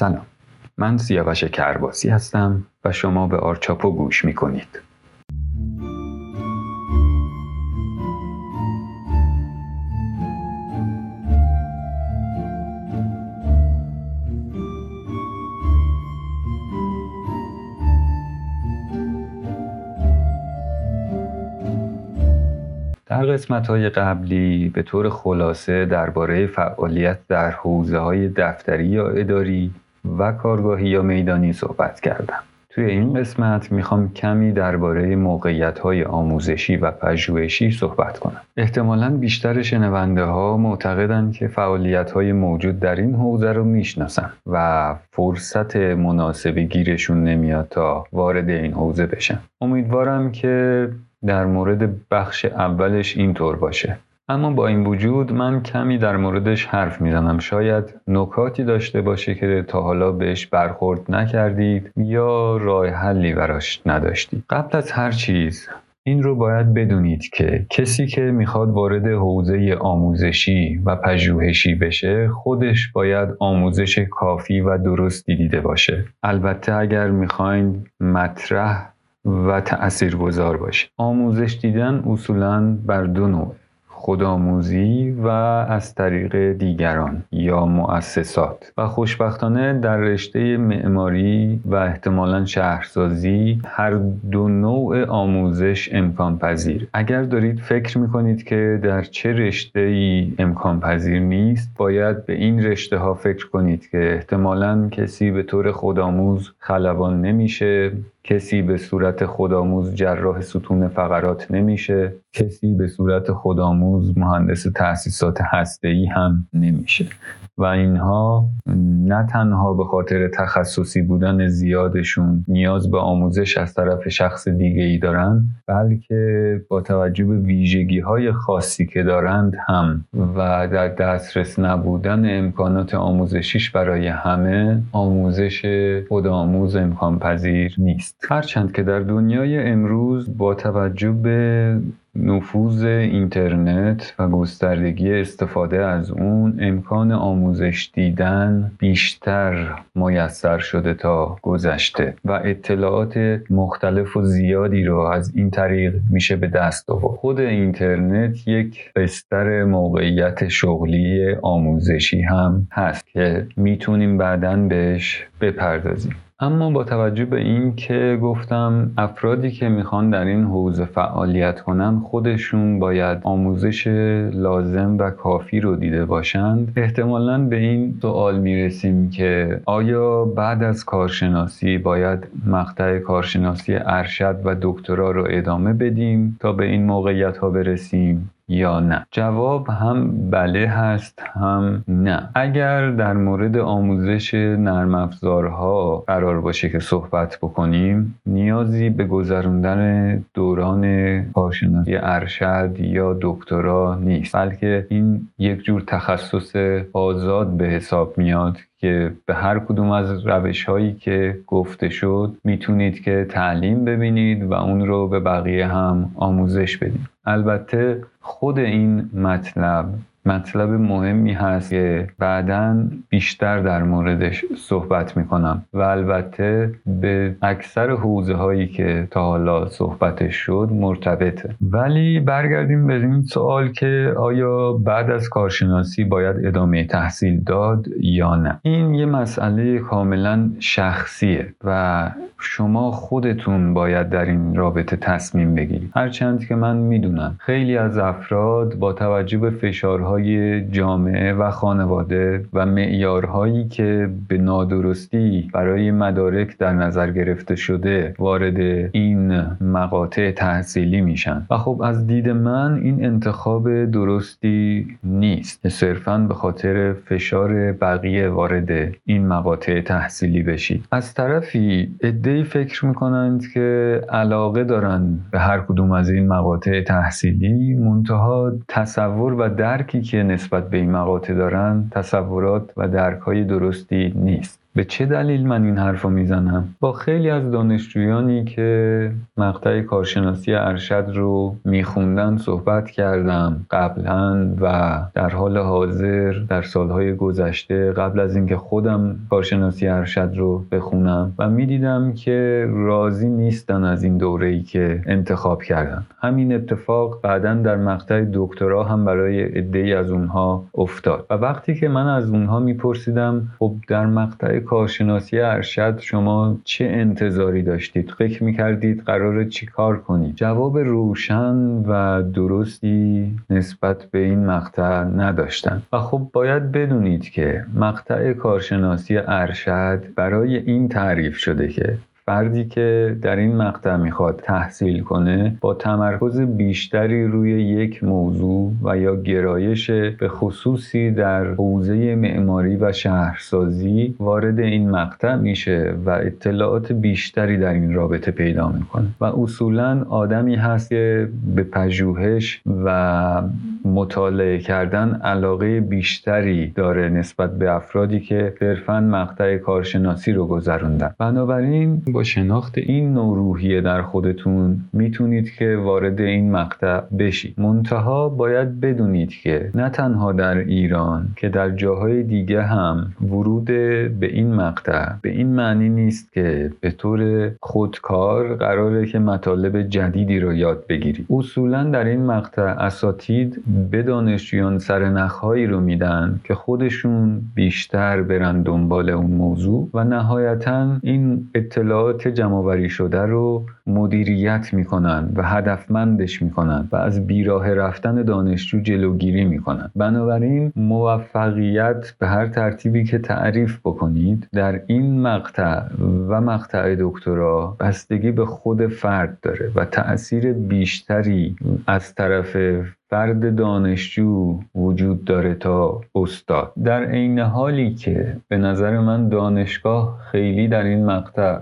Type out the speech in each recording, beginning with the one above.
سلام من سیاوش کرباسی هستم و شما به آرچاپو گوش می کنید. در قسمت های قبلی به طور خلاصه درباره فعالیت در حوزه های دفتری یا اداری و کارگاهی یا میدانی صحبت کردم. توی این قسمت می‌خوام کمی درباره موقعیت های آموزشی و پژوهشی صحبت کنم. احتمالا بیشتر شنونده ها معتقدند که فعالیت های موجود در این حوزه رو می‌شناسن و فرصت مناسبی گیرشون نمیاد تا وارد این حوزه بشن. امیدوارم که در مورد بخش اولش اینطور باشه اما با این وجود من کمی در موردش حرف می‌زنم. شاید نکاتی داشته باشه که تا حالا بهش برخورد نکردید یا راه حلی براش نداشتید قبل از هر چیز این رو باید بدونید که کسی که می‌خواد وارد حوزه آموزشی و پژوهشی بشه خودش باید آموزش کافی و درستی دیده باشه. البته اگر می‌خواین مطرح و تأثیرگذار باشه. آموزش دیدن اصولا بر دو نوع. خودآموزی و از طریق دیگران یا مؤسسات. و خوشبختانه در رشته معماری و احتمالا شهرسازی هر دو نوع آموزش امکان پذیر اگر دارید فکر می‌کنید که در چه رشته ای امکان پذیر نیست باید به این رشته ها فکر کنید که احتمالا کسی به طور خودآموز خلبان نمیشه. کسی به صورت خودآموز جراح ستون فقرات نمیشه. کسی به صورت خودآموز مهندس تأسیسات هسته‌ای هم نمیشه. و اینها نه تنها به خاطر تخصصی بودن زیادشون نیاز به آموزش از طرف شخص دیگه ای دارن بلکه با توجه به ویژگی های خاصی که دارند هم و در دسترس نبودن امکانات آموزشیش برای همه آموزش خودآموز امکان پذیر نیست. هرچند که در دنیای امروز با توجه به نفوذ اینترنت و گستردگی استفاده از اون امکان آموزش دیدن بیشتر میسر شده تا گذشته و اطلاعات مختلف و زیادی رو از این طریق میشه به دست آورد. خود اینترنت یک بستر موقعیت شغلی آموزشی هم هست که می‌تونیم بعدا بهش بپردازیم. اما با توجه به این که گفتم افرادی که می‌خوان در این حوزه فعالیت کنن خودشون باید آموزش لازم و کافی رو دیده باشند. احتمالا به این سوال می‌رسیم که آیا بعد از کارشناسی باید مقطع کارشناسی ارشد و دکترا رو ادامه بدیم تا به این موقعیت ها برسیم؟ یا نه. جواب هم بله هست هم نه. اگر در مورد آموزش نرم افزارها قرار باشه که صحبت بکنیم نیازی به گذراندن دوران کارشناسی ارشد یا دکترا نیست بلکه این یک جور تخصص آزاد به حساب میاد که به هر کدوم از روش هایی که گفته شد می‌تونید که تعلیم ببینید و اون رو به بقیه هم آموزش بدید. البته خود این مطلب مطلب مهمی هست که بعدا بیشتر در موردش صحبت می‌کنم و البته به اکثر حوزه هایی که تا حالا صحبتش شد مرتبطه. ولی برگردیم به این سوال که آیا بعد از کارشناسی باید ادامه تحصیل داد یا نه؟ این یه مسئله کاملا شخصیه و شما خودتون باید در این رابطه تصمیم بگیرید. هرچند که من می‌دونم خیلی از افراد با توجه به فشارهای جامعه و خانواده و معیارهایی که به نادرستی برای مدارک در نظر گرفته شده وارد این مقاطع تحصیلی میشن. و خب از دید من این انتخاب درستی نیست. صرفا به خاطر فشار بقیه وارد این مقاطع تحصیلی بشید. از طرفی عدهای فکر می‌کنند که علاقه دارن به هر کدوم از این مقاطع تحصیلی منتها تصور و درکی که نسبت به این مقاطع دارن تصورات و درک های درستی نیست. به چه دلیل من این حرف رو می‌زنم؟ با خیلی از دانشجویانی که مقطع کارشناسی ارشد رو میخوندن صحبت کردم. قبلا و در حال حاضر در سالهای گذشته قبل از اینکه خودم کارشناسی ارشد رو بخونم و می‌دیدم که راضی نیستن از این دوره ای که انتخاب کردن. همین اتفاق بعدا در مقطع دکترا هم برای عده از اونها افتاد. و وقتی که من از اونها میپرسیدم خب در مقطع کارشناسی ارشد شما چه انتظاری داشتید؟ فکر می‌کردید قرار چی کار کنید؟ جواب روشن و درستی نسبت به این مقطع نداشتن. و خب باید بدونید که مقطع کارشناسی ارشد برای این تعریف شده که فردی که در این مقطع می‌خواد تحصیل کنه با تمرکز بیشتری روی یک موضوع و یا گرایش به خصوصی در حوزه معماری و شهرسازی وارد این مقطع میشه و اطلاعات بیشتری در این رابطه پیدا می‌کنه. و اصولا آدمی هست که به پژوهش و مطالعه کردن علاقه بیشتری داره نسبت به افرادی که صرفا مقطع کارشناسی رو گذروندن. بنابراین با شناخت این نوع روحیه در خودتون می‌تونید که وارد این مقطع بشید. منتها باید بدونید که نه تنها در ایران که در جاهای دیگه هم ورود به این مقطع به این معنی نیست که به طور خودکار قراره که مطالب جدیدی رو یاد بگیرید. اصولا در این مقطع اساتید به دانشجویان سرنخهایی رو میدن که خودشون بیشتر برن دنبال اون موضوع و نهایتا این اطلاعات جمعآوری شده رو مدیریت می‌کنن و هدفمندش می‌کنن و از بیراه رفتن دانشجو جلوگیری می‌کنن. بنابراین موفقیت به هر ترتیبی که تعریف بکنید در این مقطع و مقطع دکترا بستگی به خود فرد داره و تاثیر بیشتری از طرف فرد دانشجو وجود داره تا استاد. در عین حالی که به نظر من دانشگاه خیلی در این مقطع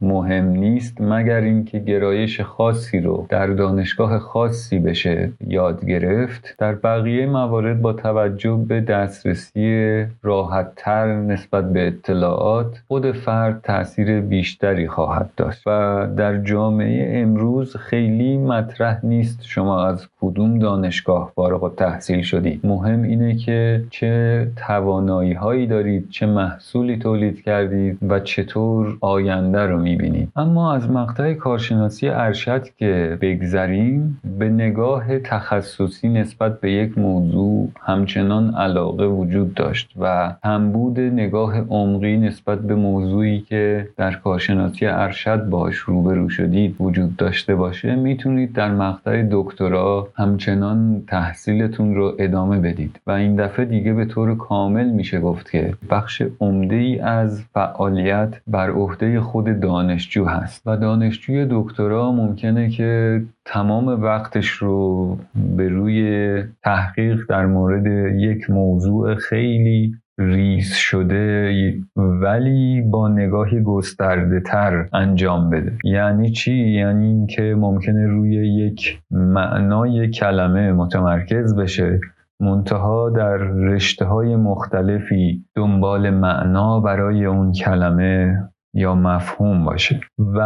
مهم نیست مگر اینکه گرایش خاصی رو در دانشگاه خاصی بشه یاد گرفت در بقیه موارد با توجه به دسترسی راحتتر نسبت به اطلاعات خود فرد تاثیر بیشتری خواهد داشت. و در جامعه امروز خیلی مطرح نیست شما از کدوم دانشگاه فارغ تحصیل شدید مهم اینه که چه توانایی هایی دارید چه محصولی تولید کردید و چطور آینده رو می‌بینید اما از مقطع کارشناسی ارشد که بگذریم به نگاه تخصصی نسبت به یک موضوع همچنان علاقه وجود داشت و همبود نگاه عمقی نسبت به موضوعی که در کارشناسی ارشد باش روبرو شدید وجود داشته باشه می‌تونید در مقطع دکترا همچنان تحصیلتون رو ادامه بدید. و این دفعه دیگه به طور کامل میشه گفت که بخش عمده ای از فعالیت بر عهده خود دانشجو هست. و دانشجوی دکترا ممکنه که تمام وقتش رو به روی تحقیق در مورد یک موضوع خیلی ریز شده ولی با نگاهی گسترده تر انجام بده. یعنی چی؟ یعنی اینکه ممکنه روی یک معنای کلمه متمرکز بشه. منتها در رشته های مختلفی دنبال معنا برای اون کلمه یا مفهوم باشه. و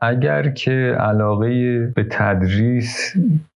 اگر که علاقه به تدریس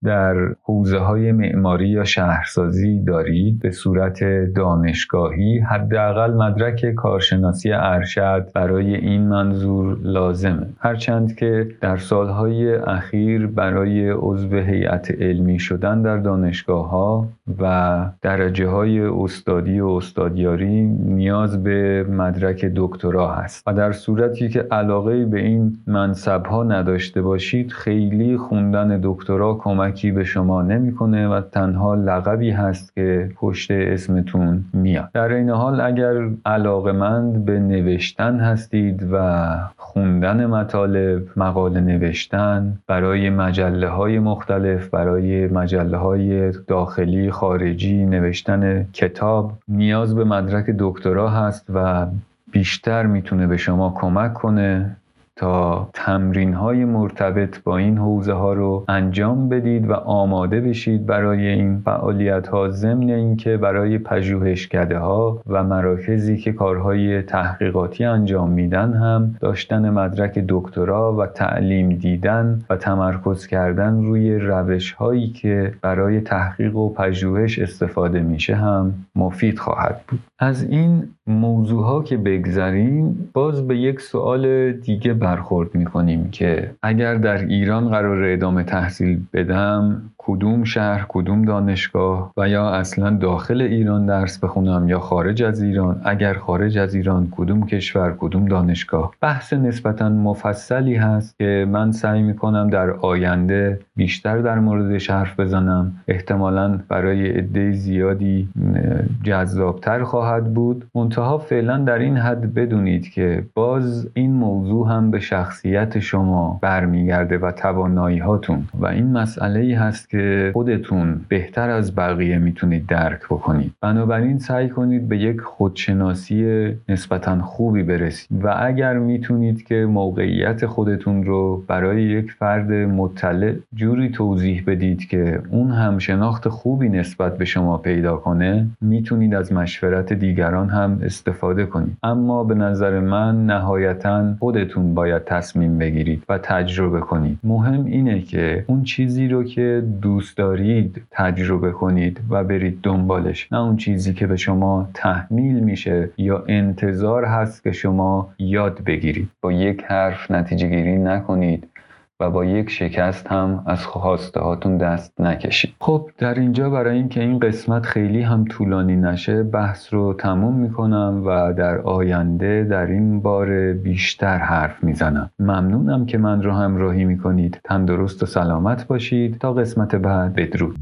در حوزه های معماری یا شهرسازی دارید به صورت دانشگاهی حداقل مدرک کارشناسی ارشد برای این منظور لازمه. هرچند که در سالهای اخیر برای عضو هیئت علمی شدن در دانشگاه ها و درجه های استادی و استادیاری نیاز به مدرک دکترا هست. و در صورتی که علاقه به این منصب ها نداشته باشید خیلی خوندن دکترا کمک کمکی به شما نمی‌کنه و تنها لقبی هست که پشت اسمتون میاد. در این حال اگر علاقمند به نوشتن هستید و خوندن مطالب مقاله نوشتن برای مجله های مختلف برای مجله های داخلی خارجی نوشتن کتاب نیاز به مدرک دکترا هست و بیشتر می‌تونه به شما کمک کنه. تا تمرین های مرتبط با این حوزه ها رو انجام بدید و آماده بشید برای این فعالیت ها ضمن اینکه برای پژوهشکده ها و مراکزی که کارهای تحقیقاتی انجام میدن هم داشتن مدرک دکترا و تعلیم دیدن و تمرکز کردن روی روش هایی که برای تحقیق و پژوهش استفاده میشه هم مفید خواهد بود. از این موضوع ها که بگذریم باز به یک سوال دیگه برخورد می‌کنیم که اگر در ایران قرار ادامه تحصیل بدم کدوم شهر کدوم دانشگاه و یا اصلا داخل ایران درس بخونم یا خارج از ایران؟ اگر خارج از ایران کدوم کشور کدوم دانشگاه؟ بحث نسبتا مفصلی هست که من سعی می‌کنم در آینده بیشتر در موردش حرف بزنم. احتمالا برای عده زیادی جذابتر خواهد بود. منتها فعلا در این حد بدونید که باز این موضوع هم به شخصیت شما برمیگرده و توانایی هاتون و این مسئله ای هست که خودتون بهتر از بقیه می‌تونید درک بکنید. بنابراین سعی کنید به یک خودشناسی نسبتا خوبی برسید. و اگر می‌تونید که موقعیت خودتون رو برای یک فرد مطلع جوری توضیح بدید که اون هم شناخت خوبی نسبت به شما پیدا کنه می‌تونید از مشورت دیگران هم استفاده کنید. اما به نظر من نهایتا خودتون باید تصمیم بگیرید و تجربه کنید. مهم اینه که اون چیزی رو که دوست دارید تجربه کنید و برید دنبالش. نه اون چیزی که به شما تحمیل میشه یا انتظار هست که شما یاد بگیرید. با یک حرف نتیجه گیری نکنید. و با یک شکست هم از خواسته هاتون دست نکشید. خب در اینجا برای اینکه این قسمت خیلی هم طولانی نشه بحث رو تموم می‌کنم و در آینده در این بار بیشتر حرف می‌زنم. ممنونم که من رو همراهی می‌کنید. تندرست و سلامت باشید. تا قسمت بعد. بدرود.